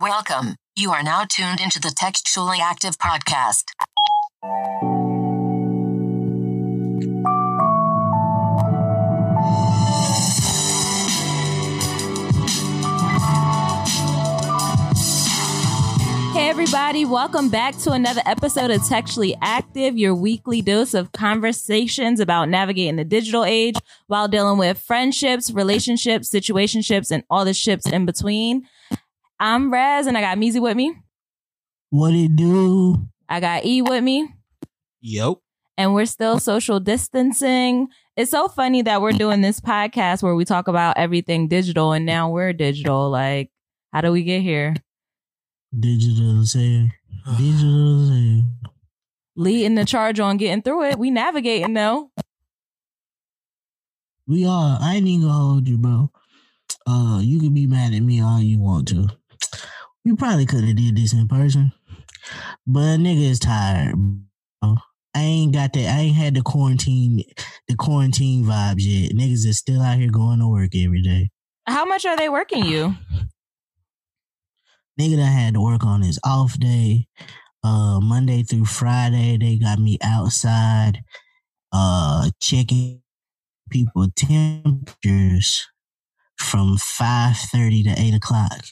Welcome. You are now tuned into the Textually Active Podcast. Hey, everybody, welcome back to another episode of Textually Active, your weekly dose of conversations about navigating the digital age while dealing with friendships, relationships, situationships, and all the ships in between. I'm Raz, and I got Meezy with me. What it do? I got E with me, Yep. and we're still social distancing. It's so funny that we're doing this podcast where we talk about everything digital, and now we're digital. Like, how do we get here? Digital say. Digital say. Leading the charge on getting through it. We navigating though. We are. I ain't even gonna hold you, bro. Uh, you can be mad at me all you want to. We probably could have did this in person, but nigga is tired. Bro. I ain't got that. I ain't had the quarantine, the quarantine vibes yet. Niggas is still out here going to work every day. How much are they working you? Nigga that had to work on his off day. Uh Monday through Friday, they got me outside uh checking people temperatures from five thirty to eight o'clock.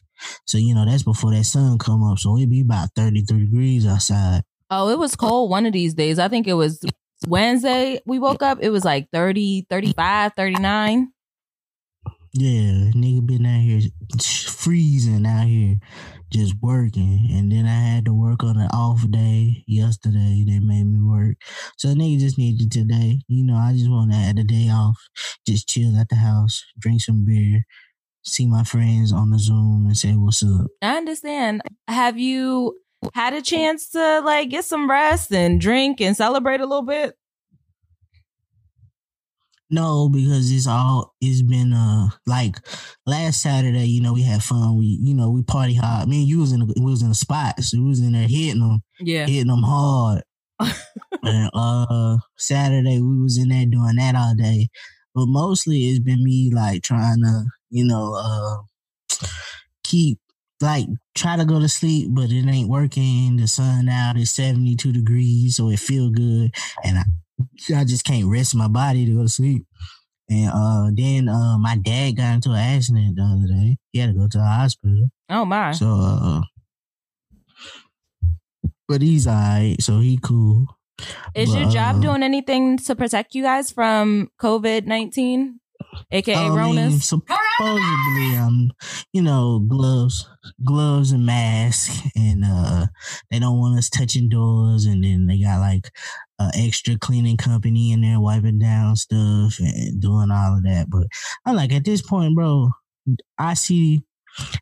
So, you know, that's before that sun come up. So it be about thirty three degrees outside. Oh, it was cold one of these days. I think it was Wednesday we woke up. It was like 30, 35, 39. Yeah, nigga been out here freezing out here, just working. And then I had to work on an off day yesterday. They made me work. So nigga just needed today. You know, I just want to have the day off, just chill at the house, drink some beer, see my friends on the Zoom and say what's up. I understand. Have you had a chance to like get some rest and drink and celebrate a little bit? No, because it's all it's been uh like last Saturday, you know, we had fun. We you know, we party hard. Me and you was in a, we was in a spot, so we was in there hitting them, Yeah. hitting them hard. and uh Saturday we was in there doing that all day. But mostly it's been me like trying to, you know, uh keep like try to go to sleep, but it ain't working. The sun out is 72 degrees, so it feel good. And I I just can't rest my body to go to sleep. And uh then uh my dad got into an accident the other day. He had to go to the hospital. Oh my. So uh but he's alright, so he cool. Is your job uh, doing anything to protect you guys from COVID 19? AKA I mean, supposedly, um, you know, gloves, gloves and masks, and uh, they don't want us touching doors. And then they got like a extra cleaning company in there wiping down stuff and doing all of that. But I'm like, at this point, bro, I see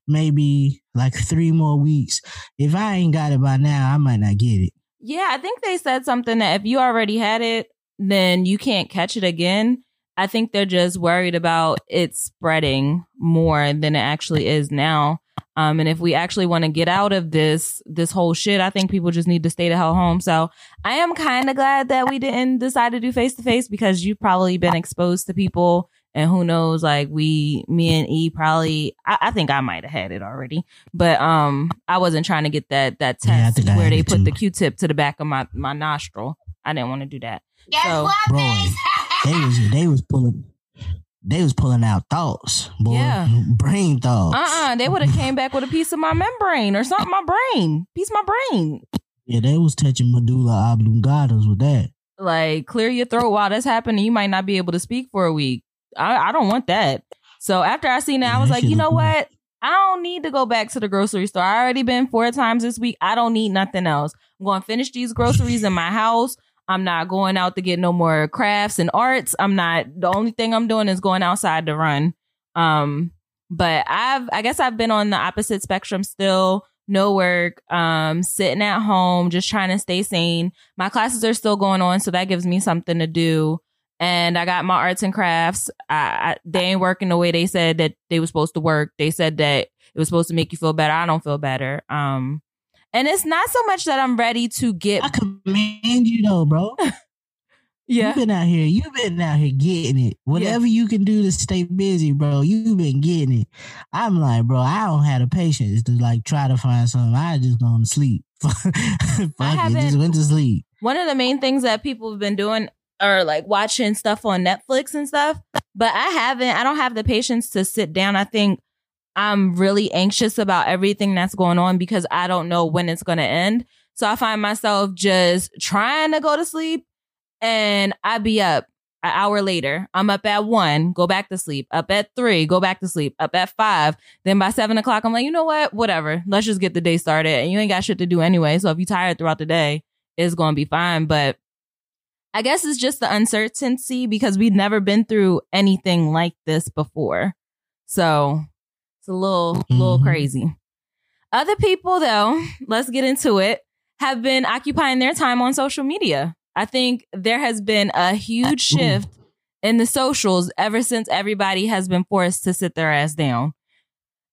maybe like three more weeks. If I ain't got it by now, I might not get it. Yeah, I think they said something that if you already had it, then you can't catch it again. I think they're just worried about it spreading more than it actually is now. Um, and if we actually want to get out of this this whole shit, I think people just need to stay the hell home. So I am kind of glad that we didn't decide to do face to face because you've probably been exposed to people, and who knows, like we, me and E probably, I, I think I might have had it already, but um, I wasn't trying to get that that test think I where they put too. the Q-tip to the back of my my nostril. I didn't want to do that. So Bro, they was they was pulling they was pulling out thoughts, boy. Yeah. Brain thoughts. uh-uh, they would have came back with a piece of my membrane or something. My brain, piece of my brain. Yeah, they was touching medulla oblongatas with that. like clear your throat while that's happening. You might not be able to speak for a week. I, I don't want that. So after I seen that, I was that like, you know what? I don't need to go back to the grocery store. I already been four times this week. I don't need nothing else. I'm going to finish these groceries in my house. I'm not going out to get no more crafts and arts. I'm not. The only thing I'm doing is going outside to run. Um, but I've, I guess I've been on the opposite spectrum still. No work, um, sitting at home, just trying to stay sane. My classes are still going on, so that gives me something to do. And I got my arts and crafts. I, I, they ain't working the way they said that they were supposed to work. They said that it was supposed to make you feel better. I don't feel better. Um, and it's not so much that I'm ready to get I commend you though, bro. Yeah. You've been out here. You've been out here getting it. Whatever you can do to stay busy, bro. You've been getting it. I'm like, bro, I don't have the patience to like try to find something. I just gone to sleep. Fuck it. Just went to sleep. One of the main things that people have been doing are like watching stuff on Netflix and stuff. But I haven't, I don't have the patience to sit down. I think I'm really anxious about everything that's going on because I don't know when it's going to end. So I find myself just trying to go to sleep and I be up an hour later. I'm up at one, go back to sleep. Up at three, go back to sleep. Up at five. Then by seven o'clock, I'm like, you know what? Whatever. Let's just get the day started. And you ain't got shit to do anyway. So if you're tired throughout the day, it's going to be fine. But I guess it's just the uncertainty because we've never been through anything like this before. So it's a little, little Mhm. crazy. Other people, though, let's get into it, have been occupying their time on social media. I think there has been a huge shift in the socials ever since everybody has been forced to sit their ass down.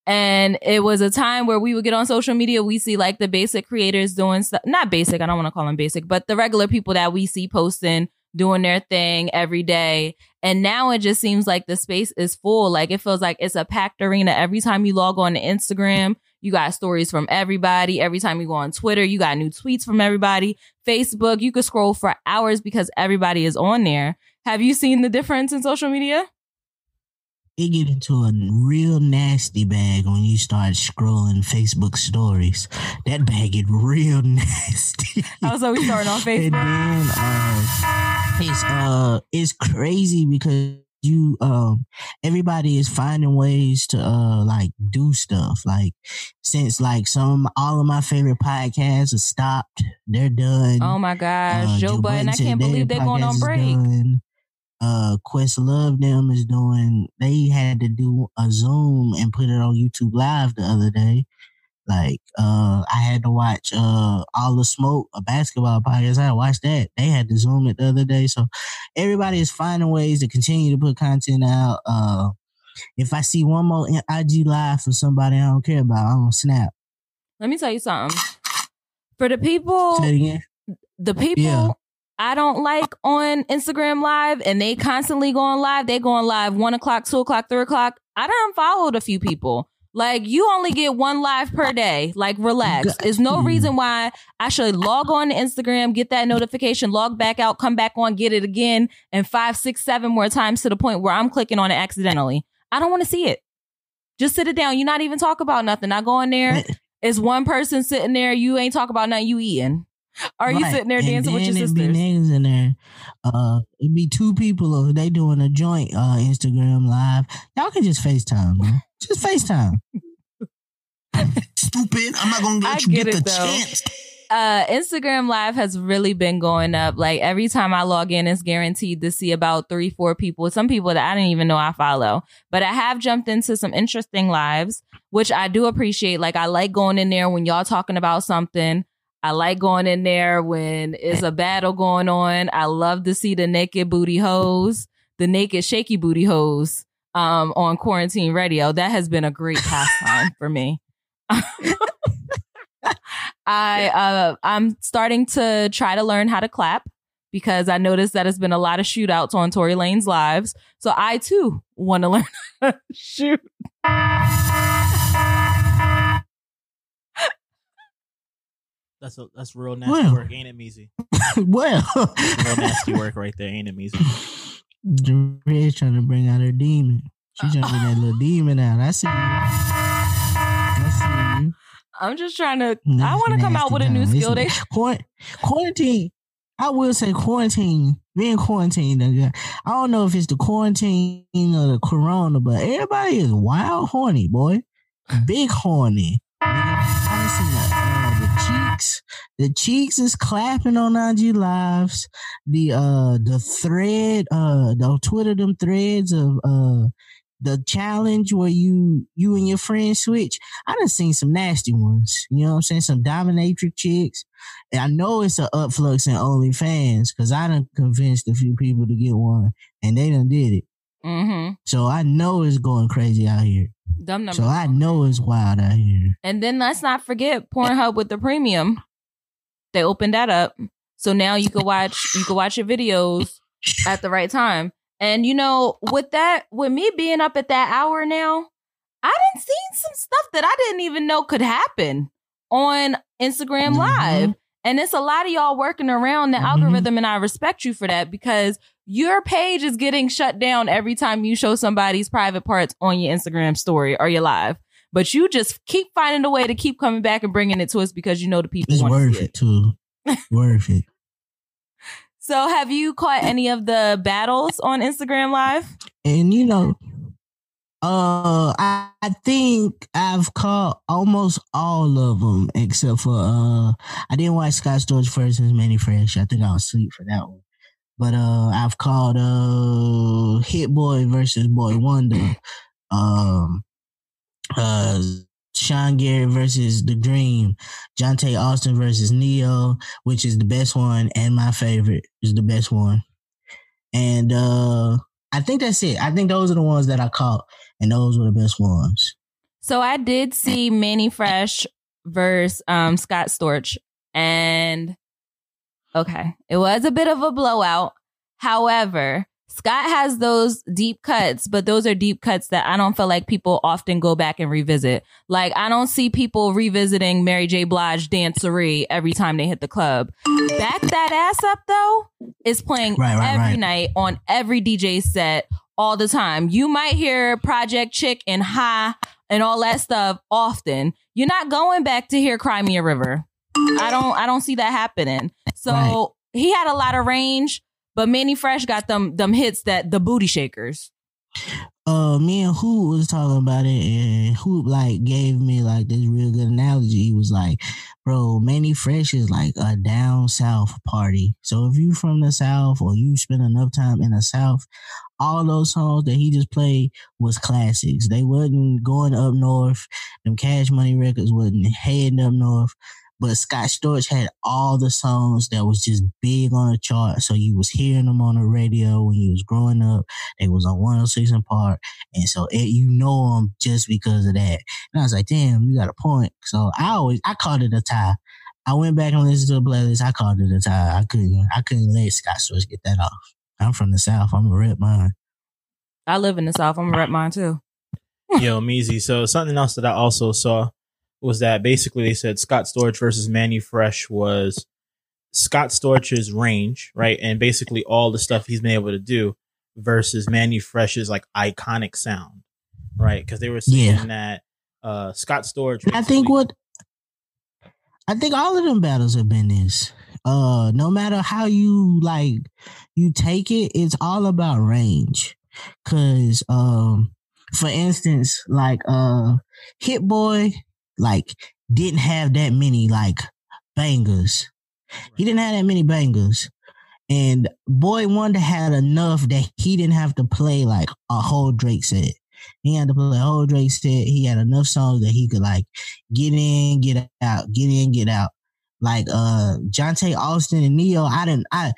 And it was a time where we would get on social media. We see like the basic creators doing stuff, not basic. I don't want to call them basic, but the regular people that we see posting, doing their thing every day. And now it just seems like the space is full. Like it feels like it's a packed arena. Every time you log on to Instagram, you got stories from everybody. Every time you go on Twitter, you got new tweets from everybody. Facebook, you could scroll for hours because everybody is on there. Have you seen the difference in social media? It get into a real nasty bag when you start scrolling Facebook stories. That bag get real nasty. Oh, so we starting on Facebook? Uh, uh, it's uh it's crazy because you um everybody is finding ways to uh like do stuff like since like some all of my favorite podcasts are stopped they're done Oh my gosh, Uh, Joe Budden! I can't believe they're going on break. Uh, Questlove them is doing. They had to do a Zoom and put it on YouTube Live the other day. Like, uh, I had to watch uh all the smoke a basketball podcast. I watched that. They had to Zoom it the other day. So everybody is finding ways to continue to put content out. Uh, if I see one more IG live for somebody I don't care about, I'm gonna snap. Let me tell you something. For the people, Say it again. the people Yeah. I don't like on Instagram Live, and they constantly going live. They going live one o'clock, two o'clock, three o'clock. I done followed a few people. Like you only get one live per day. Like relax. There's no reason why I should log on to Instagram, get that notification, log back out, come back on, get it again, and five, six, seven more times to the point where I'm clicking on it accidentally. I don't want to see it. Just sit it down. You not even talk about nothing. I go in there. It's one person sitting there. You ain't talk about nothing. You eating. Are you Right. sitting there And dancing with your sisters? Be niggas in there. Uh, it'd be two people. They doing a joint uh, Instagram live. Y'all can just FaceTime, man. Just FaceTime. Stupid. I'm not gonna I let you get get, it, the though. chance. uh Instagram live has really been going up. Like every time I log in, it's guaranteed to see about three, four people. Some people that I didn't even know I follow. But I have jumped into some interesting lives, which I do appreciate. Like I like going in there when y'all talking about something. I like going in there when it's a battle going on. I love to see the naked booty hoes, the naked shaky booty hoes um on quarantine radio. That has been a great pastime for me. I uh I'm starting to try to learn how to clap because I noticed that it's been a lot of shootouts on Tory Lanez lives. So I too want to learn how to shoot. That's a, that's real nasty Well. work, ain't it, Meezy? well, Real nasty work right there, ain't it, Meezy? Red's trying to bring out her demon. She's trying to bring that little demon out. I see you. I see you. I'm just trying to I want to come out with a new dog. skill. They Quar- quarantine. I will say quarantine. Being quarantined. I don't know if it's the quarantine or the corona, but everybody is wild horny, boy. Big horny. Cheeks. The cheeks is clapping on IG lives. The uh the thread uh the Twitter them threads of uh the challenge where you you and your friends switch. I done seen some nasty ones. You know what I'm saying? Some dominatrix chicks. And I know it's an upflux in OnlyFans because I done convinced a few people to get one and they done did it. mm-hmm. So I know it's going crazy out here. Dumb numbers. So I know it's wild out here. And then let's not forget Pornhub with the premium. They opened that up. So now you can watch you can watch your videos at the right time. And you know, with that, with me being up at that hour now, I didn't see some stuff that I didn't even know could happen on Instagram Mhm. Live. And it's a lot of y'all working around the Mhm. algorithm, and I respect you for that because your page is getting shut down every time you show somebody's private parts on your Instagram story or your live. But you just keep finding a way to keep coming back and bringing it to us because you know the people It's worth it it. too. worth it. So, have you caught any of the battles on Instagram Live? And you know, uh, I, I think I've caught almost all of them except for uh, I didn't watch Scott Storch versus Manny Fresh. I think I was asleep for that one. But uh, I've called uh, Hit Boy versus Boy Wonder, um, uh, Sean Garrett versus The Dream, Johntá Austin versus Ne-Yo, which is the best one, and my favorite is the best one. And uh I think that's it. I think those are the ones that I caught, and those were the best ones. So, I did see Manny Fresh versus um, Scott Storch, and okay, it was a bit of a blowout. However, Scott has those deep cuts, but those are deep cuts that I don't feel like people often go back and revisit. Like I don't see people revisiting Mary J. Blige dancery every time they hit the club. Back that ass up though is playing Right, right, every right. night on every DJ set all the time. You might hear Project Chick and High and all that stuff often. You're not going back to hear Cry Me a River. I don't I don't see that happening. So Right. he had a lot of range, but Manny Fresh got them them hits that the booty shakers. Uh, me and Hoop was talking about it, and Hoop like gave me like this real good analogy. He was like, "Bro, Manny Fresh is like a down south party. So if you from the south or you spend enough time in the south, all those songs that he just played was classics. They wasn't going up north. Them Cash Money records wasn't heading up north. But Scott Storch had all the songs that was just big on the chart. So you was hearing them on the radio when you was growing up. They was on 106 and Park. And so it, you know them just because of that. And I was like, damn, you got a point. So I always, I called it a tie. I went back and listened to the playlist. I called it a tie. I couldn't, I couldn't let Scott Storch get that off. I'm from the South. I'm a rep mine. I live in the South. I'm gonna rep mine too. Yo, Meezy. So something else that I also saw was that basically they said Scott Storch versus Manny Fresh was Scott Storch's range, right? And basically all the stuff he's been able to do versus Manny Fresh's like iconic sound, right? Because they were saying Yeah. that uh Scott Storch. I think what I think all of them battles have been this. Uh no matter how you like you take it, it's all about range. Cause um for instance, like uh Hit Boy like didn't have that many like bangers. He didn't have that many bangers. And Boy Wonder had enough that he didn't have to play like a whole Drake set. He had to play a whole Drake set. He had enough songs that he could like get in, get out, get in, get out. Like uh Johntá Austin and Ne-Yo, I didn't I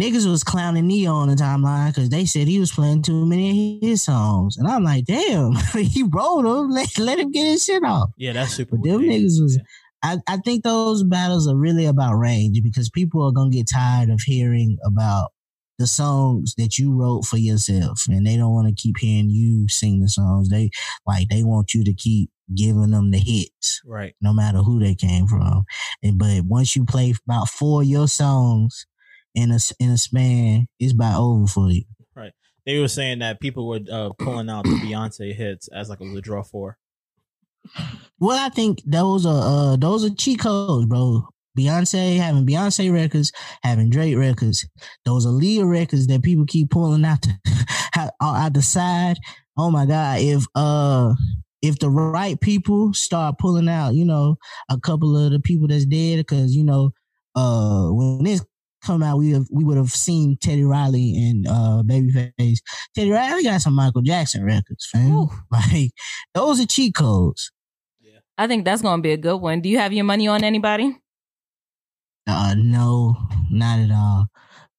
niggas was clowning Ne-Yo on the timeline because they said he was playing too many of his songs. And I'm like, damn, he wrote them. Let, let him get his shit off. Yeah, that's super. But them weird. niggas was- Yeah. I, I think those battles are really about range because people are gonna get tired of hearing about the songs that you wrote for yourself and they don't want to keep hearing you sing the songs. They like they want you to keep giving them the hits right. no matter who they came from. And but once you play about four of your songs in a in a span, it's about over for you. Right. They were saying that people were uh, pulling out the Beyonce hits as like a withdraw for. Well, I think those are uh those are cheat codes, bro. Beyonce having Beyonce records, having Drake records, those are Leah records that people keep pulling out the out the side. Oh my god! If uh if the right people start pulling out, you know, a couple of the people that's dead, because you know, uh, when this come out, we have we would have seen Teddy Riley and uh Babyface. Teddy Riley got some Michael Jackson records, fam. Ooh. Like those are cheat codes. Yeah. I think that's gonna be a good one. Do you have your money on anybody? Uh, no, not at all.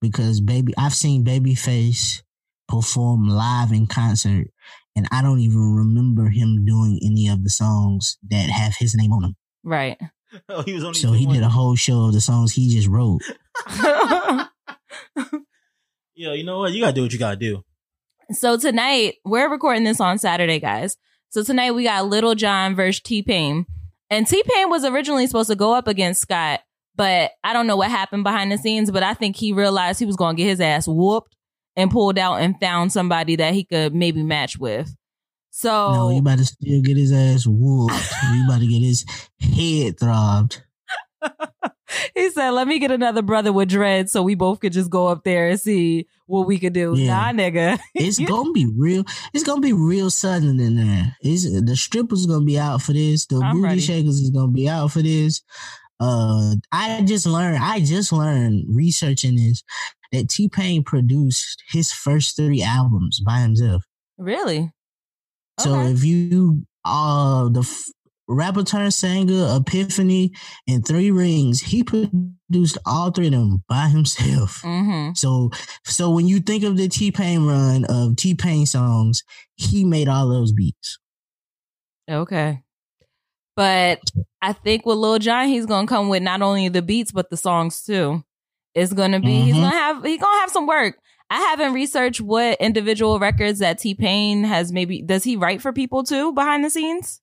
Because baby, I've seen Babyface perform live in concert, and I don't even remember him doing any of the songs that have his name on them. Right. Oh, he was only. So he doing- did a whole show of the songs he just wrote. Yo, you know what? You gotta do what you gotta do. So tonight, we're recording this on Saturday, guys. So tonight we got Little John versus T Pain. And T Pain was originally supposed to go up against Scott, but I don't know what happened behind the scenes, but I think he realized he was going to get his ass whooped and pulled out and found somebody that he could maybe match with. So No, he about to still get his ass whooped. you about to get his head throbbed. he said, "Let me get another brother with dread, so we both could just go up there and see what we could do." Yeah. Nah, nigga. It's gonna be real. It's gonna be real sudden in there. It's the strippers gonna be out for this. The I'm booty ready. shakers is gonna be out for this. Uh, I just learned. I just learned researching this that T Pain produced his first three albums by himself. really? So Okay. if you uh the rapper turned singer Epiphany and Three Rings, he produced all three of them by himself. Mm-hmm. So so when you think of the T Pain run of T Pain songs, he made all those beats. Okay. But I think with Lil Jon, he's gonna come with not only the beats but the songs too. It's gonna be he's Mhm. gonna have he's gonna have some work. I haven't researched what individual records that T Pain has maybe does he write for people too behind the scenes?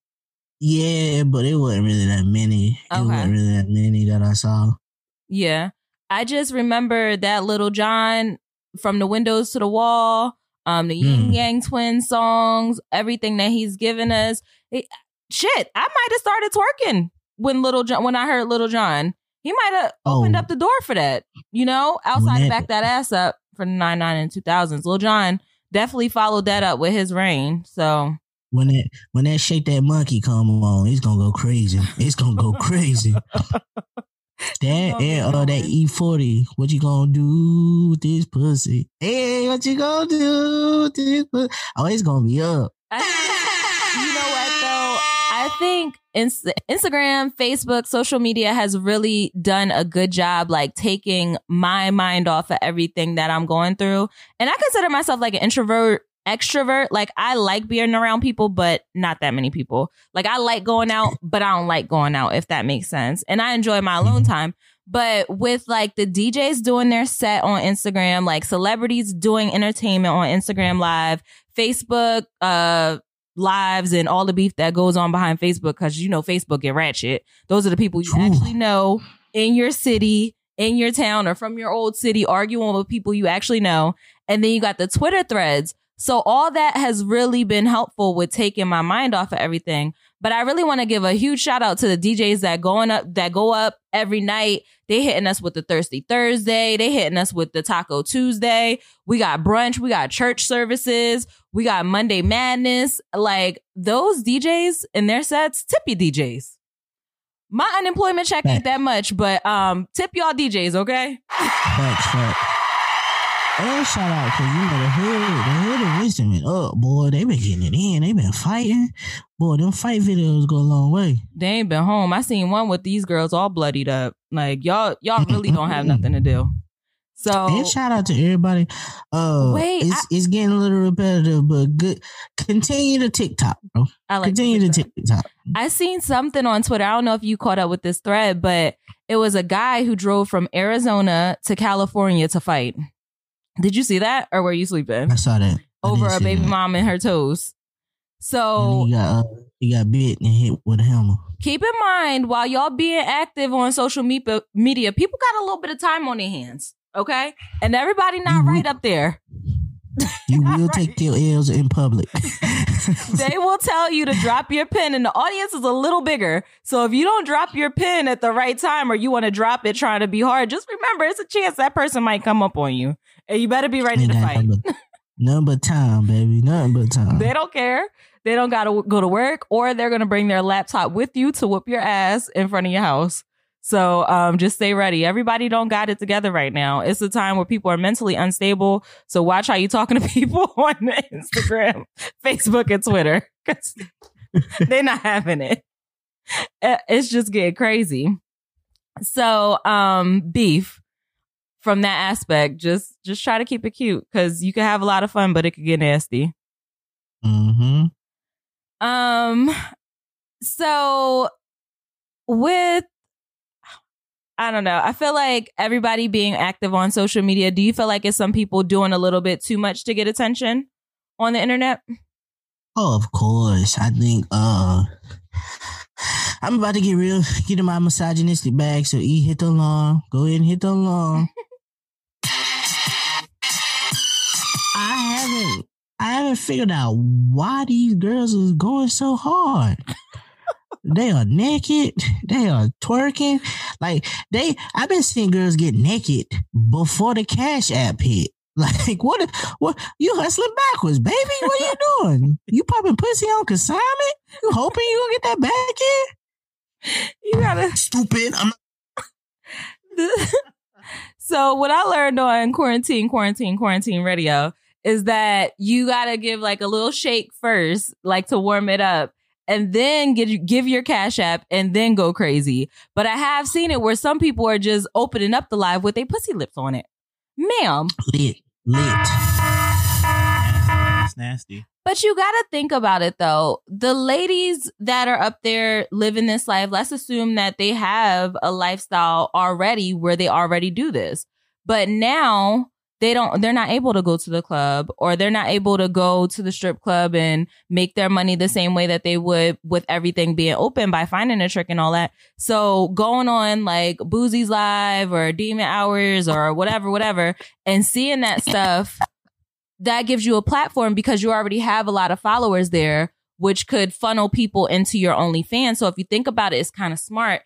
Yeah, but it wasn't really that many. It wasn't really that many that I saw. Yeah. I just remember that Little John from the windows to the wall, um, the Yin Mm. Yang Twin songs, everything that he's given us. It- shit, I might have started twerking when Little John when I heard Little John. He might have opened Oh. up the door for that. You know, outside that- back that ass up for the 99 and 2000s. Lil Jon definitely followed that up with his reign. So, When that when that shake that monkey come on, it's gonna go crazy. It's gonna go crazy. That and uh, that. E forty. What you gonna do with this pussy? Hey, what you gonna do with this pussy? Oh, it's gonna be up. I think, you know what though? I think Inst- Instagram, Facebook, social media has really done a good job, like taking my mind off of everything that I'm going through. And I consider myself like an introvert, extrovert. Like I like being around people, but not that many people. Like I like going out, but I don't like going out, if that makes sense. And I enjoy my alone time. But with like the DJs doing their set on Instagram, like celebrities doing entertainment on Instagram Live, Facebook, uh, lives and all the beef that goes on behind Facebook because you know Facebook get ratchet. Those are the people you True. actually know in your city, in your town, or from your old city, arguing with people you actually know. And then you got the Twitter threads. So all that has really been helpful with taking my mind off of everything. But I really want to give a huge shout out to the DJs that going up that go up every night. They hitting us with the Thirsty Thursday. They hitting us with the Taco Tuesday. We got brunch. We got church services. We got Monday Madness. Like those DJs and their sets, tip your DJs. My unemployment check ain't that much, but um, tip y'all DJs, okay? Facts, facts. And shout out because you know the hood, the hood of wisdom and up, boy. They been getting it in. They been fighting. Boy, them fight videos go a long way. They ain't been home. I seen one with these girls all bloodied up. Like y'all, y'all really don't have nothing to do. So And shout out to everybody. Uh, Wait, it's it's getting a little repetitive, but good. Continue to TikTok, bro. I like Continue to TikTok. TikTok. I seen something on Twitter. I don't know if you caught up with this thread, but it was a guy who drove from Arizona to California to fight. Did you see that, or were you sleeping I saw that. I over a baby that. mom and her toes? So he got uh, he got bit and hit with a hammer. keep in mind while y'all being active on social me- media, people got a little bit of time on their hands, okay? And everybody not You right would- up there. You will Right. take your L's in public. they will tell you to drop your pin and the audience is a little bigger. So if you don't drop your pin at the right time or you want to drop it trying to be hard, just remember it's a chance that person might come up on you. And you better be ready to fight. but- Nothing but time, baby. Nothing but time. They don't care. They don't got to go to work or they're going to bring their laptop with you to whoop your ass in front of your house. So um, just stay ready. Everybody don't got it together right now. It's a time where people are mentally unstable. So watch how you talking to people on Instagram, Facebook, and Twitter because they're not having it. Uh, It's just getting crazy. So um, beef from that aspect, just just try to keep it cute because you can have a lot of fun, but it could get nasty. Mm-hmm. Um, so with I don't know. I feel like everybody being active on social media. Do you feel like it's some people doing a little bit too much to get attention on the internet? Oh, of course. I think uh I'm about to get real, get in my misogynistic bag. So E hit the alarm. Go ahead and hit the alarm. I haven't I haven't figured out why these girls is going so hard. they are naked. They are twerking. Like they I've been seeing girls get naked before the cash app hit. Like what? What you hustling backwards, baby? What are you doing? You popping pussy on consignment? You hoping you gonna get that back in? You gotta Stupid. I'm so what I learned on quarantine, quarantine, quarantine radio is that you gotta give like a little shake first, like to warm it up, and then give give your cash app and then go crazy. But I have seen it where some people are just opening up the live with their pussy lips on it. Ma'am, lit, lit. That's nasty. But you got to think about it though. The ladies that are up there living this life, let's assume that they have a lifestyle already where they already do this. But now they don't, they're not able to go to the club or they're not able to go to the strip club and make their money the same way that they would with everything being open by finding a trick and all that. So going on like Boozy's Live or Demon Hours or whatever, whatever, and seeing that stuff that gives you a platform because you already have a lot of followers there, which could funnel people into your OnlyFans. So if you think about it, it's kind of smart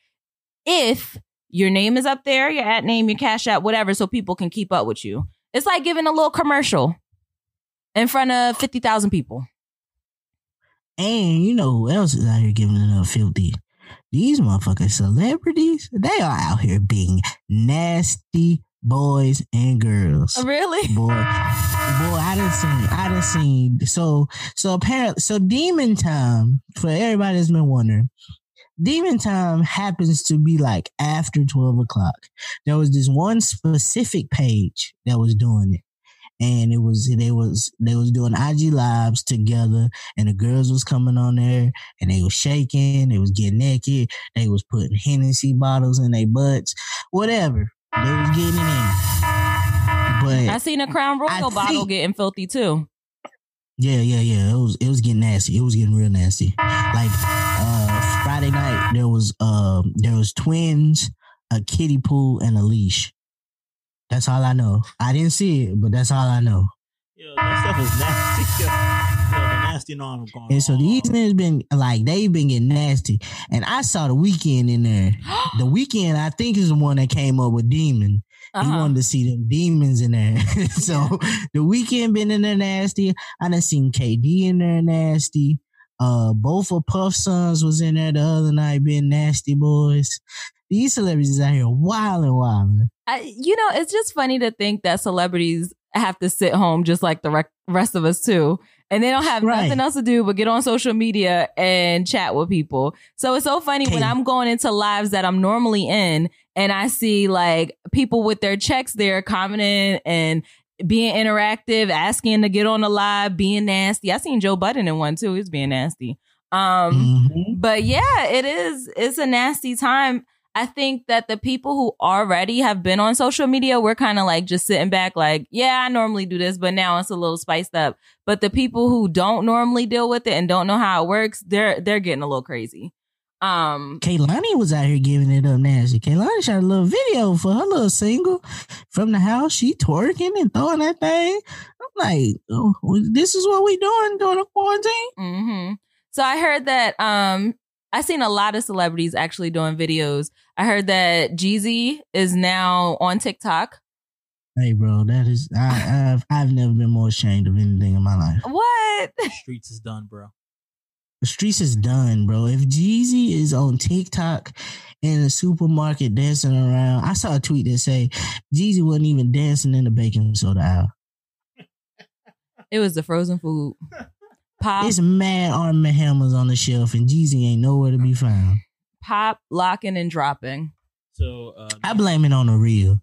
if your name is up there, your at name, your cash app, whatever, so people can keep up with you. It's like giving a little commercial in front of 50,000 people. And you know who else is out here giving it up filthy? These motherfucking celebrities, they are out here being nasty boys and girls. Really? Boy, boy, I done seen, I done seen. So, so apparently, so Demon Time for everybody that's been wondering. Demon Time happens to be like after twelve o'clock. There was this one specific page that was doing it, and it was they was they was doing IG lives together, and the girls was coming on there, and they was shaking, they was getting naked, they was putting Hennessy bottles in their butts, whatever. They was getting it in. But I seen a Crown Royal I bottle think- getting filthy too. Yeah, yeah, yeah. It was it was getting nasty. It was getting real nasty. Like uh Friday night there was um there was twins, a kiddie pool, and a leash. That's all I know. I didn't see it, but that's all I know. Yo, that stuff is nasty. Yo, yo the nasty norm going And so on. these niggas been like they've been getting nasty. And I saw the Weeknd in there. The Weeknd I think is the one that came up with Demon. He Uh-huh. wanted to see them demons in there. so the Weeknd been in there nasty. I done seen KD in there nasty. Uh, both of Puff sons was in there the other night being nasty boys. These celebrities out here wilding, wilding. I, you know, it's just funny to think that celebrities have to sit home just like the rec- rest of us too. And they don't have Right. nothing else to do but get on social media and chat with people. So it's so funny when I'm going into lives that I'm normally in and I see like people with their checks there commenting and being interactive, asking to get on the live, being nasty. I seen Joe Budden in one too. He's being nasty. Um, Mhm. but yeah, it is. It's a nasty time. I think that the people who already have been on social media, we're kind of like just sitting back, like, yeah, I normally do this, but now it's a little spiced up. But the people who don't normally deal with it and don't know how it works, they're they're getting a little crazy. Um, Kehlani was out here giving it up nasty. Kehlani shot a little video for her little single from the house. She twerking and throwing that thing. I'm like, oh, this is what we doing during the quarantine. hmm So I heard that um I seen a lot of celebrities actually doing videos. I heard that Jeezy is now on TikTok. Hey, bro, that is I, I've I've never been more ashamed of anything in my life. What? The Streets is done, bro. The streets is done, bro. If Jeezy is on TikTok in the supermarket dancing around, I saw a tweet that say Jeezy wasn't even dancing in the baking soda aisle. It was the frozen food. Pop, It's mad Arm and Hammers on the shelf, and Jeezy ain't nowhere to be found. pop, locking and dropping. So uh, I blame it on the real.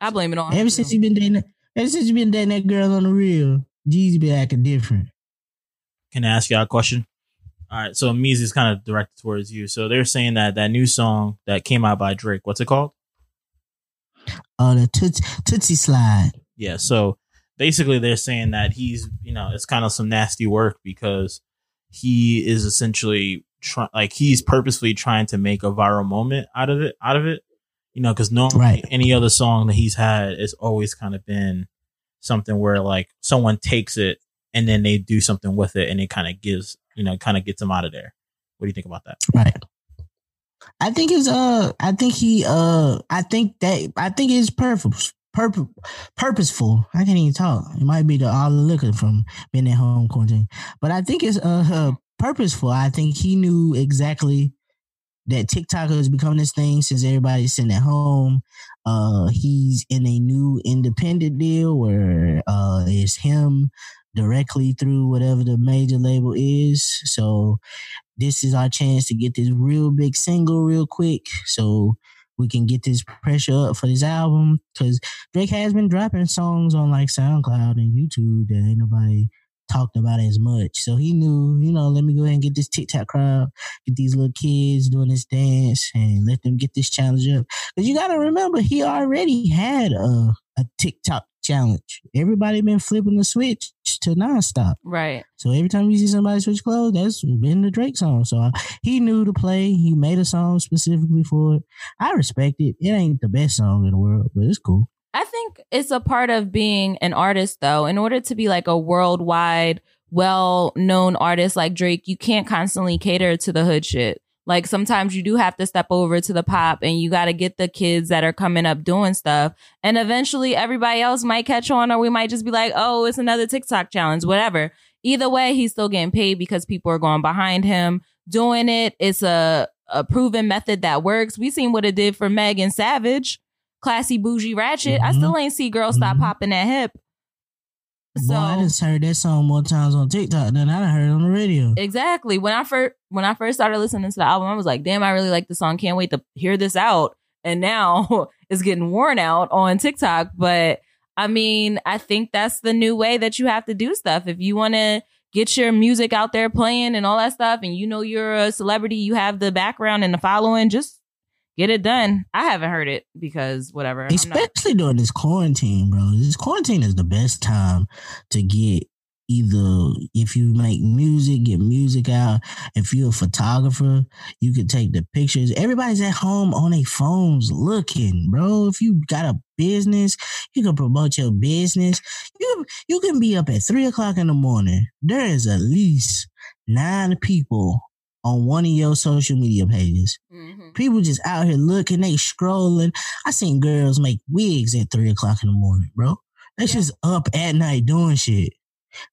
I blame it on Ever since too. you been dating, ever since you been dating that girl on the real, Jeezy been acting different. can I ask y'all a question? All right, so Meezy is kind of directed towards you. So they're saying that that new song that came out by Drake, what's it called? Oh, the Toosie, Toosie slide. Yeah, so basically they're saying that he's, you know, it's kind of some nasty work because he is essentially try, like he's purposefully trying to make a viral moment out of it, out of it. You know, because normally Right. any other song that he's had has always kind of been something where like someone takes it and then they do something with it and it kind of gives, you know, kind of gets him out of there. What do you think about that? Right. I think it's uh I think he uh I think that I think it's purpose purpose purposeful. I can't even talk. It might be the all the liquor from being at home quarantine. But I think it's uh, uh purposeful. I think he knew exactly that TikTok has become this thing since everybody's sitting at home. Uh he's in a new independent deal where uh it's him directly through whatever the major label is. So this is our chance to get this real big single real quick so we can get this pressure up for this album because Drake has been dropping songs on like SoundCloud and YouTube that ain't nobody talked about as much. So he knew, you know, let me go ahead and get this TikTok crowd, get these little kids doing this dance and let them get this challenge up. Because you got to remember, he already had a, a TikTok challenge. Everybody been flipping the switch to nonstop. Right. So every time you see somebody switch clothes, that's been the Drake song. So uh, he knew to play. He made a song specifically for it. I respect it. It ain't the best song in the world, but it's cool. I think it's a part of being an artist, though. In order to be like a worldwide, well known artist like Drake, you can't constantly cater to the hood shit. Like sometimes you do have to step over to the pop and you got to get the kids that are coming up doing stuff. And eventually everybody else might catch on or we might just be like, oh, it's another TikTok challenge, whatever. Either way, he's still getting paid because people are going behind him doing it. It's a, a proven method that works. We seen what it did for Megan Savage, classy bougie ratchet. I Mhm. still ain't see girls stop Mhm. popping that hip. Boy, I just heard that song more times on TikTok than I heard on the radio. Exactly. When I first when I first started listening to the album, I was like, damn, I really like the song. Can't wait to hear this out. And now it's getting worn out on TikTok. But I mean, I think that's the new way that you have to do stuff. If you want to get your music out there playing and all that stuff, and you know you're a celebrity, you have the background and the following, just get it done. I haven't heard it because whatever. I'm not- Especially during this quarantine, bro. This quarantine is the best time to get either if you make music, get music out. If you're a photographer, you could take the pictures. Everybody's at home on their phones looking, bro. If you got a business, you can promote your business. You you can be up at three o'clock in the morning. There is at least nine people on one of your social media pages. Mhm. People just out here looking, they scrolling. I seen girls make wigs at three o'clock in the morning, bro. They Yeah. just up at night doing shit.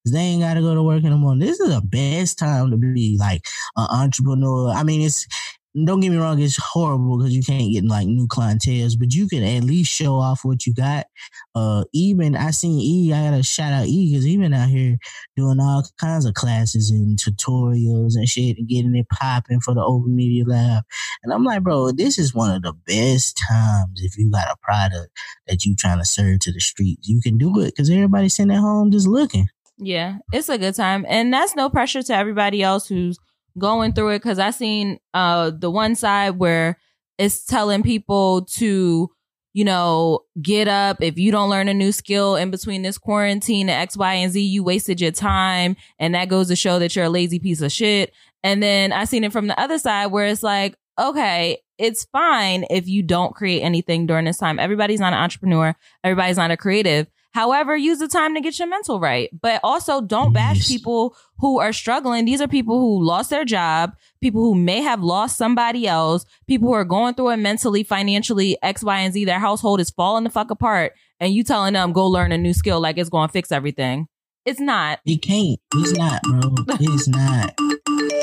They ain't gotta go to work in the morning. This is the best time to be like an entrepreneur. I mean, it's don't get me wrong, it's horrible because you can't get like new clientels, but you can at least show off what you got. Uh, even I seen E, I gotta shout out E because he been out here doing all kinds of classes and tutorials and shit and getting it popping for the Open Media Lab. And I'm like, bro, this is one of the best times if you got a product that you trying to serve to the streets. You can do it because everybody's sitting at home just looking. Yeah, it's a good time. And that's no pressure to everybody else who's going through it. Cause I seen uh the one side where it's telling people to, you know, get up. If you don't learn a new skill in between this quarantine and X, Y, and Z, you wasted your time. And that goes to show that you're a lazy piece of shit. And then I seen it from the other side where it's like, okay, it's fine if you don't create anything during this time. Everybody's not an entrepreneur. Everybody's not a creative. However, use the time to get your mental right. But also don't bash people who are struggling. These are people who lost their job, people who may have lost somebody else, people who are going through it mentally, financially, X, Y, and Z. Their household is falling the fuck apart. And you telling them go learn a new skill like it's going to fix everything. It's not. It can't. It's not, bro. It's not.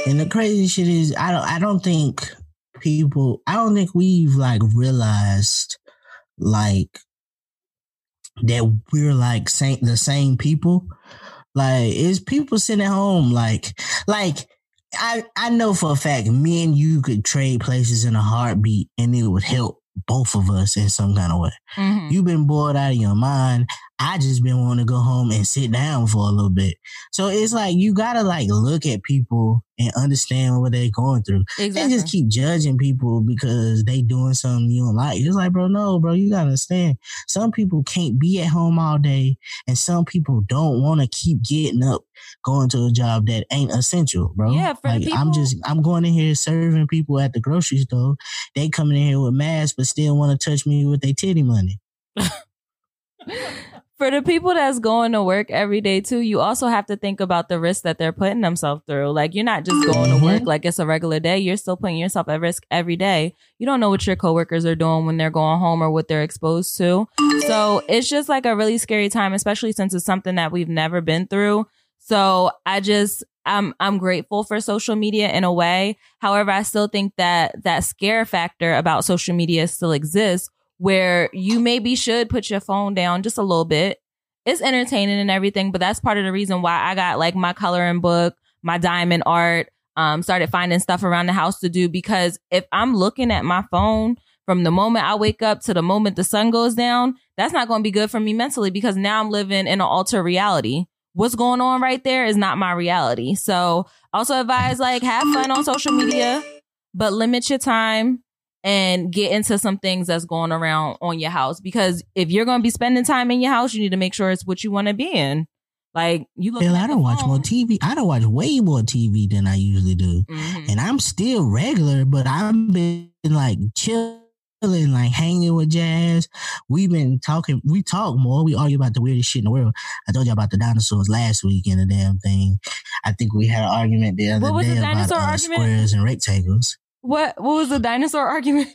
And the crazy shit is, I don't. I don't think people. I don't think we've like realized, like, that we're like same the same people. Like, it's people sitting at home, like, like. I, I know for a fact me and you could trade places in a heartbeat and it would help both of us in some kind of way. Mhm. You've been bored out of your mind. I just been wanting to go home and sit down for a little bit. So it's like you gotta like look at people and understand what they're going through. Exactly. They just keep judging people because they doing something you don't like. It's like, bro, no, bro, you gotta understand. Some people can't be at home all day, and some people don't want to keep getting up, going to a job that ain't essential, bro. Yeah, for like I'm just, I'm going in here serving people at the grocery store. They coming in here with masks, but still want to touch me with their titty money. for the people that's going to work every day too, you also have to think about the risk that they're putting themselves through. Like you're not just going to work Mhm. like it's a regular day. You're still putting yourself at risk every day. You don't know what your coworkers are doing when they're going home or what they're exposed to. So it's just like a really scary time, especially since it's something that we've never been through. So I just I'm I'm grateful for social media in a way. However, I still think that that scare factor about social media still exists where you maybe should put your phone down just a little bit. It's entertaining and everything, but that's part of the reason why I got like my coloring book, my diamond art, um, started finding stuff around the house to do because if I'm looking at my phone from the moment I wake up to the moment the sun goes down, that's not going to be good for me mentally because now I'm living in an altered reality. What's going on right there is not my reality. So also advise like have fun on social media, but limit your time and get into some things that's going around on your house because if you're going to be spending time in your house, you need to make sure it's what you want to be in. Like you look. I don't watch more TV. I don't watch way more TV than I usually do. Mhm. and I'm still regular, but I've been like chilling, like hanging with Jazz. We've been talking. We talk more. We argue about the weirdest shit in the world. I told you about the dinosaurs last week and the damn thing. I think we had an argument the other What was day the about dinosaur uh, squares and rectangles. What what was the dinosaur argument?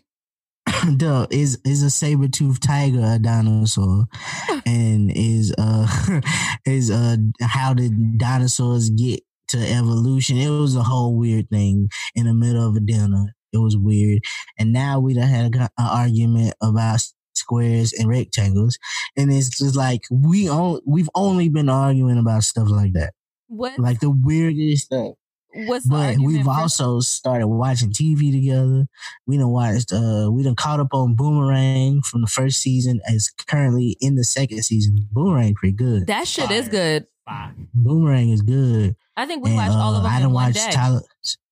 Duh, is is a saber tooth tiger a dinosaur? and is uh is uh how did dinosaurs get to evolution? It was a whole weird thing in the middle of a dinner. It was weird. And now we done had an argument about squares and rectangles. And it's just like we on, we've only been arguing about stuff like that. What Like the weirdest stuff. What's But argument we've for- also started watching TV together. We done watched uh we done caught up on Boomerang from the first season as currently in the second season. Boomerang pretty good. that shit is good. Fire. Boomerang is good. I think we And, watched all of uh, them I in done one watched day. Tyler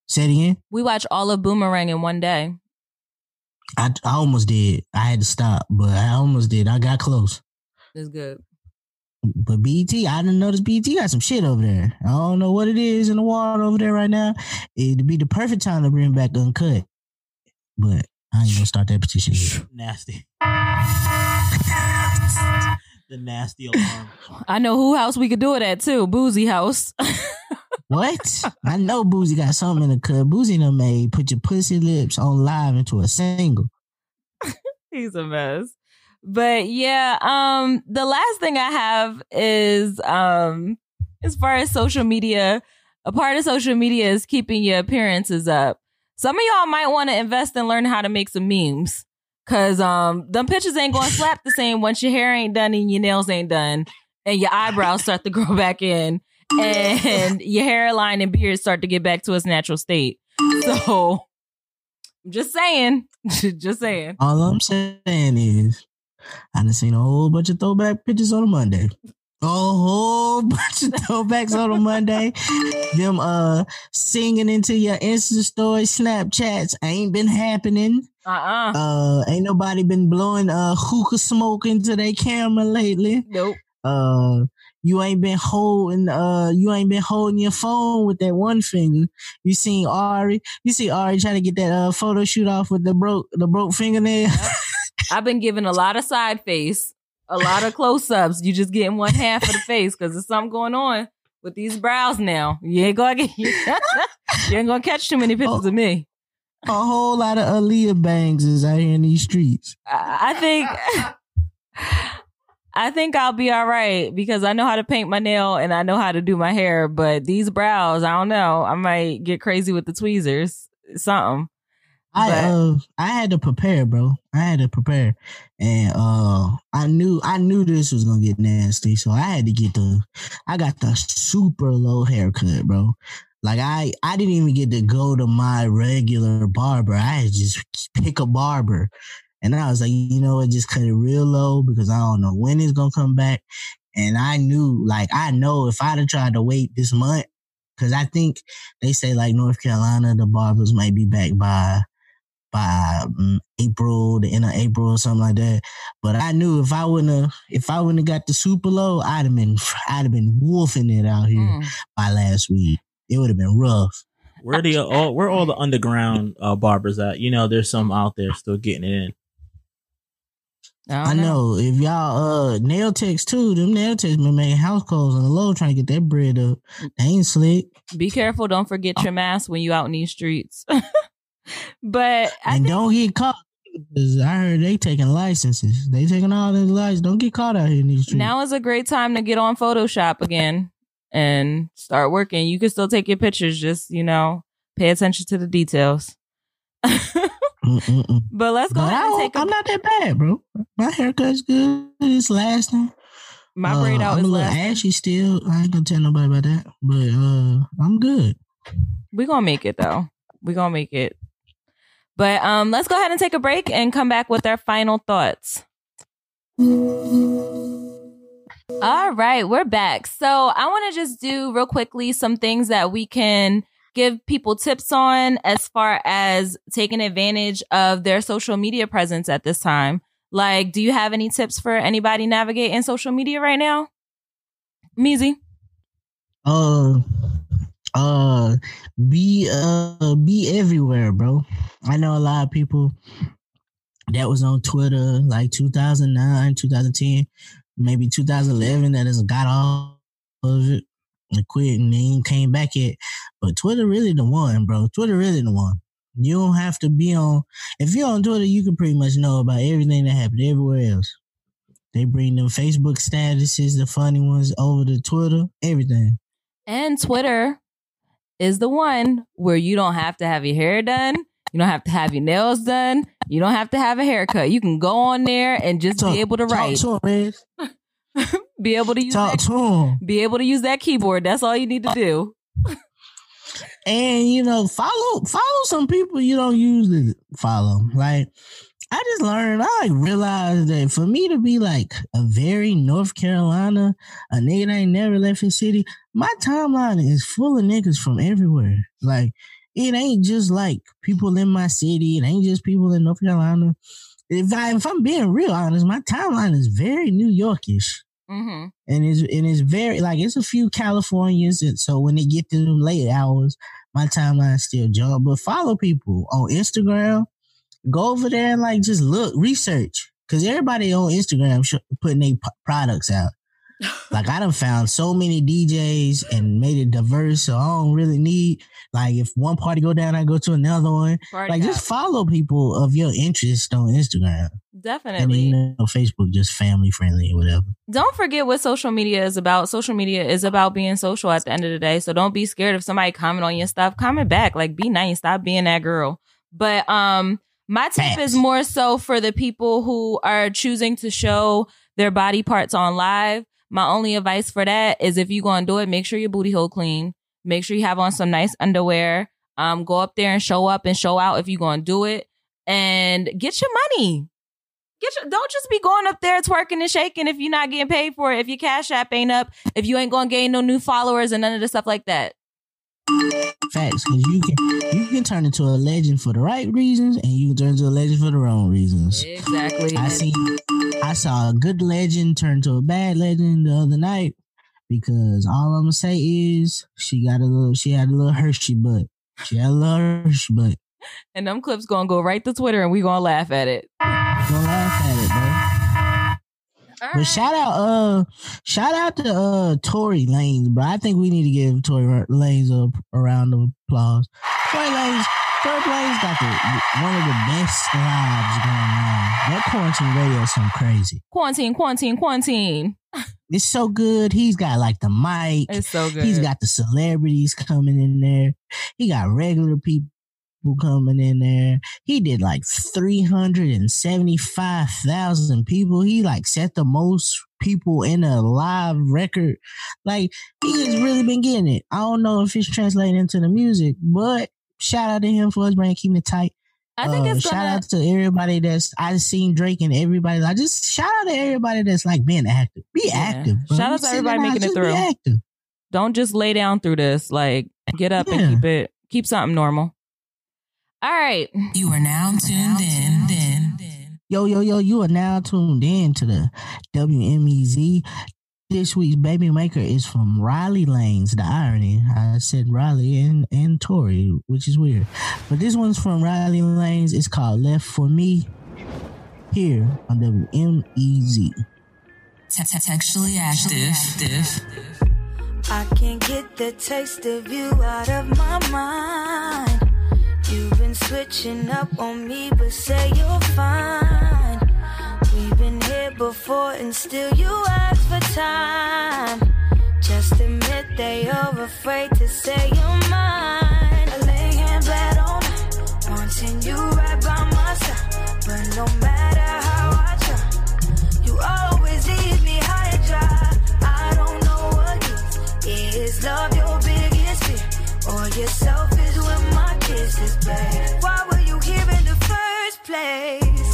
say it again. we watched all of Boomerang in one day. I, I almost did. I had to stop, but I almost did. I got close. It's good. But BT, I didn't notice BT got some shit over there. I don't know what it is in the water over there right now. It'd be the perfect time to bring back uncut. But I ain't gonna start that petition. yet. Nasty. the nasty alarm. I know who house we could do it at too. Boosie house. What? I know Boosie got something in the cut. Boosie done made put your pussy lips on live into a single. He's a mess. But yeah, um, the last thing I have is um as far as social media, a part of social media is keeping your appearances up. Some of y'all might want to invest in learning how to make some memes. Cause um them pictures ain't gonna slap the same once your hair ain't done and your nails ain't done and your eyebrows start to grow back in and your hairline and beard start to get back to its natural state. So I'm just saying. just saying. All I'm saying is, I done seen a whole bunch of throwback pictures on a Monday. A whole bunch of throwbacks on a Monday. Them uh singing into your Insta story, Snapchats ain't been happening. Uh-uh. Uh, ain't nobody been blowing uh hookah smoke into their camera lately. Nope. Uh, you ain't been holding uh you ain't been holding your phone with that one finger. You seen Ari, you see Ari trying to get that uh photo shoot off with the broke the broke fingernail. I've been giving a lot of side face, a lot of close ups. You just getting one half of the face because there's something going on with these brows now. You ain't gonna get, you ain't gonna catch too many pictures Oh. of me. a whole lot of Aaliyah bangs is out here in these streets. I, I think. I think I'll be all right because I know how to paint my nail and I know how to do my hair, but these brows, I don't know. I might get crazy with the tweezers. Something. I uh I had to prepare, bro. I had to prepare, and uh I knew I knew this was gonna get nasty, so I had to get the I got the super low haircut, bro. Like I I didn't even get to go to my regular barber. I just pick a barber, and I was like, you know what, just cut it real low because I don't know when it's gonna come back. And I knew, like I know, if I'd have tried to wait this month. because I think they say like North Carolina, the barbers might be back by by um, April, the end of April or something like that. But I knew if I wouldn't have, if I wouldn't have got the super low, I'd have been, I'd have been wolfing it out here Mm. by last week. It would have been rough. Where the all where all the underground uh, barbers at? You know, there's some out there still getting it in. I know if y'all uh nail techs too, them nail techs been making house calls on the low trying to get that bread up. They ain't slick. Be careful. Don't forget your mask when you out in these streets. but I and think don't get caught. I heard they taking licenses. They taking all the licenses. Don't get caught out here in these streets. now is a great time to get on Photoshop again and start working. You can still take your pictures. Just you know, pay attention to the details. But let's go But ahead and take a am not that bad, bro. My haircut's good. It's lasting. my Uh, braid out I'm is a little last. ashy still. I ain't gonna tell nobody about that. But uh, I'm good. We gonna make it though. We gonna make it. But um, let's go ahead and take a break and come back with our final thoughts. All right, we're back. So I want to just do real quickly some things that we can give people tips on as far as taking advantage of their social media presence at this time. Like, do you have any tips for anybody navigating social media right now? Meezy? Uh, uh, be uh, be everywhere, bro. I know a lot of people that was on Twitter like 2009, 2010, maybe 2011 that has got off of it and quit and then came back yet. But Twitter really the one, bro. Twitter really the one. You don't have to be on. If you're on Twitter, you can pretty much know about everything that happened everywhere else. They bring them Facebook statuses, the funny ones, over to Twitter, everything. And Twitter is the one where you don't have to have your hair done. You don't have to have your nails done. You don't have to have a haircut. You can go on there and just Talk- be able to write, Talk to him, man. be able to use Talk that, to him. be able to use that keyboard. That's all you need to do. And you know, follow follow some people you don't usually follow. Like I just learned, I like realized that for me to be like a very North Carolina, a nigga that ain't never left his city, my timeline is full of niggas from everywhere. Like it ain't just like people in my city. It ain't just people in North Carolina. If I if I'm being real honest, my timeline is very New Yorkish Mm-hmm. and it's and it's very like it's a few Californians, and so when they get to them late hours, my timeline still jump. But follow people on Instagram, go over there and like just look, research, because everybody on Instagram sh- putting their p- products out. Like I done found so many DJs and made it diverse, so I don't really need like if one party go down, I go to another one. Party Like hat. just follow people of your interest on Instagram, and then Definitely. you know Facebook just family friendly or whatever. don't forget what social media is about. Social media is about being social at the end of the day. So don't be scared if somebody comment on your stuff. Comment back. Like be nice. Stop being that girl. But um my tip is more so for the people who are choosing to show their body parts on live. My only advice for that is if you're gonna do it, make sure your booty hole clean. Make sure you have on some nice underwear. Um, go up there and show up and show out if you're gonna do it. And get your money. Get your, don't just be going up there twerking and shaking if you're not getting paid for it. If your cash app ain't up, if you ain't gonna gain no new followers and none of the stuff like that. Facts, because you can you can turn into a legend for the right reasons, and you can turn into a legend for the wrong reasons. Exactly. I seen, I saw a good legend turn to a bad legend the other night because all I'm gonna say is she got a little, she had a little Hershey butt. She had a little Hershey butt. And them clips gonna go right to Twitter and we gonna laugh at it. But shout out, uh, shout out to uh Tory Lanez, bro. I think we need to give Tory Lanez a, a round of applause. Tory Lanez, Tory Lanez got the one of the best lives going on. That quarantine radio is something crazy. quarantine, quarantine, quarantine. It's so good. He's got like the mic. It's so good. He's got the celebrities coming in there. He got regular people coming in there. He did like 375,000 people. He like set the most people in a live record. Like he has really been getting it. I don't know if it's translating into the music, but shout out to him for his brand keeping it tight. I think Uh, it's shout gonna out to everybody that's I've seen Drake and everybody. I just shout out to everybody that's like being active. Be Yeah. active. bro. Shout out to everybody making it through. active. Don't just lay down through this. Like, get up Yeah. and keep it, keep something normal. All right. You are now tuned in. in. Yo, yo, yo, you are now tuned in to the WMEZ. This week's Baby Maker is from Riley Lanes. The irony, I said Riley and, and Tori, which is weird. But this one's from Riley Lanes. It's called Left for Me here on WMEZ. Textually active. I can't get the taste of you out of my mind. You've been switching up on me, but say you're fine. We've been here before, and still you ask for time. Just admit that you're afraid to say you're mine. Laying bad on me, wanting you right by my side. But no matter how I try, you always leave me high and dry. I don't know what is. Is love your biggest fear? Or when play? Why were you here in the first place?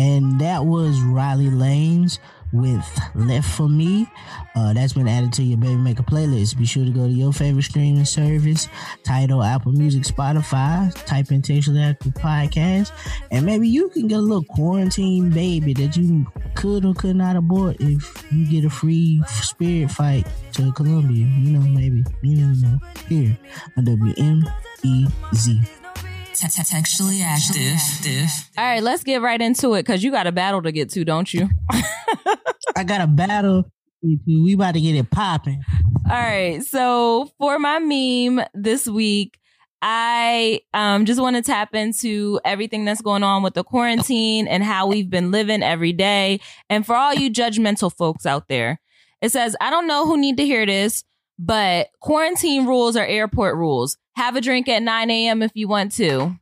And that was Riley Lanes with Left for Me. Uh, that's been added to your Baby Maker playlist. Be sure to go to your favorite streaming service, title Apple Music, Spotify, type in Textually Active Podcast, and maybe you can get a little quarantine baby that you could or could not abort if you get a free spirit fight to Columbia. You know, maybe. You never know. Here on WMEZ. Textually active. All right, let's get right into it because you got a battle to get to, don't you? I got a battle. We about to get it popping. All right. So for my meme this week, I um, just want to tap into everything that's going on with the quarantine and how we've been living every day. And for all you judgmental folks out there, it says, I don't know who need to hear this, but quarantine rules are airport rules. Have a drink at 9 a.m. if you want to.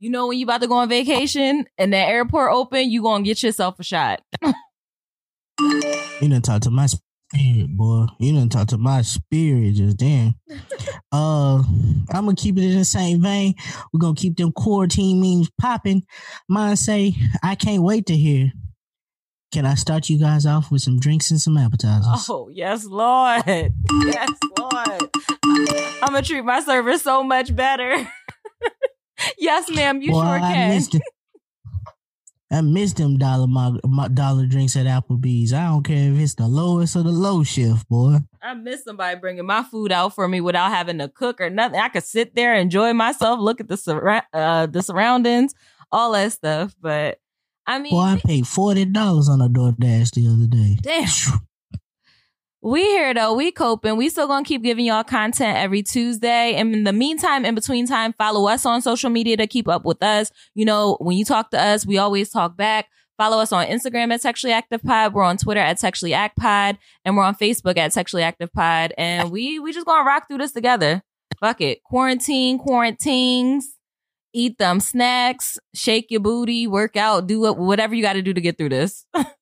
You know, when you about to go on vacation and the airport open, you going to get yourself a shot. You done talk to my spirit, boy. You done talk to my spirit just then. uh, I'm gonna keep it in the same vein. We're gonna keep them quarantine memes popping. Mine say, I can't wait to hear. Can I start you guys off with some drinks and some appetizers? Oh, yes, Lord. Yes, Lord. I'm going to treat my server so much better. yes, ma'am, you Boy, sure I can. missed. I miss them dollar my, my dollar drinks at Applebee's. I don't care if it's the lowest or the low shift, boy. I miss somebody bringing my food out for me without having to cook or nothing. I could sit there, enjoy myself, look at the surra- uh, the surroundings, all that stuff. But I mean, Boy, I paid forty dollars on a DoorDash the other day. Damn. We here though, we coping. We still gonna keep giving y'all content every Tuesday. And in the meantime, in between time, follow us on social media to keep up with us. You know, when you talk to us, we always talk back. Follow us on Instagram at Textually Active Pod. We're on Twitter at Textually Act Pod, and we're on Facebook at Textually Active Pod. And we we just gonna rock through this together. Fuck it, quarantine, quarantines. Eat them snacks, shake your booty, work out, do whatever you got to do to get through this.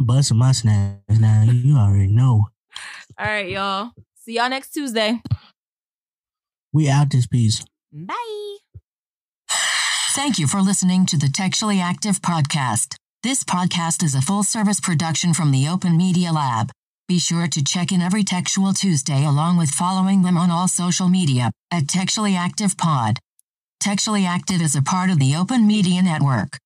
Busting my snacks now. You already know. All right, y'all. See y'all next Tuesday. We out this piece. Bye. Thank you for listening to the Textually Active Podcast. This podcast is a full service production from the Open Media Lab. Be sure to check in every Textual Tuesday along with following them on all social media at Textually Active Pod. Textually Active is a part of the Open Media Network.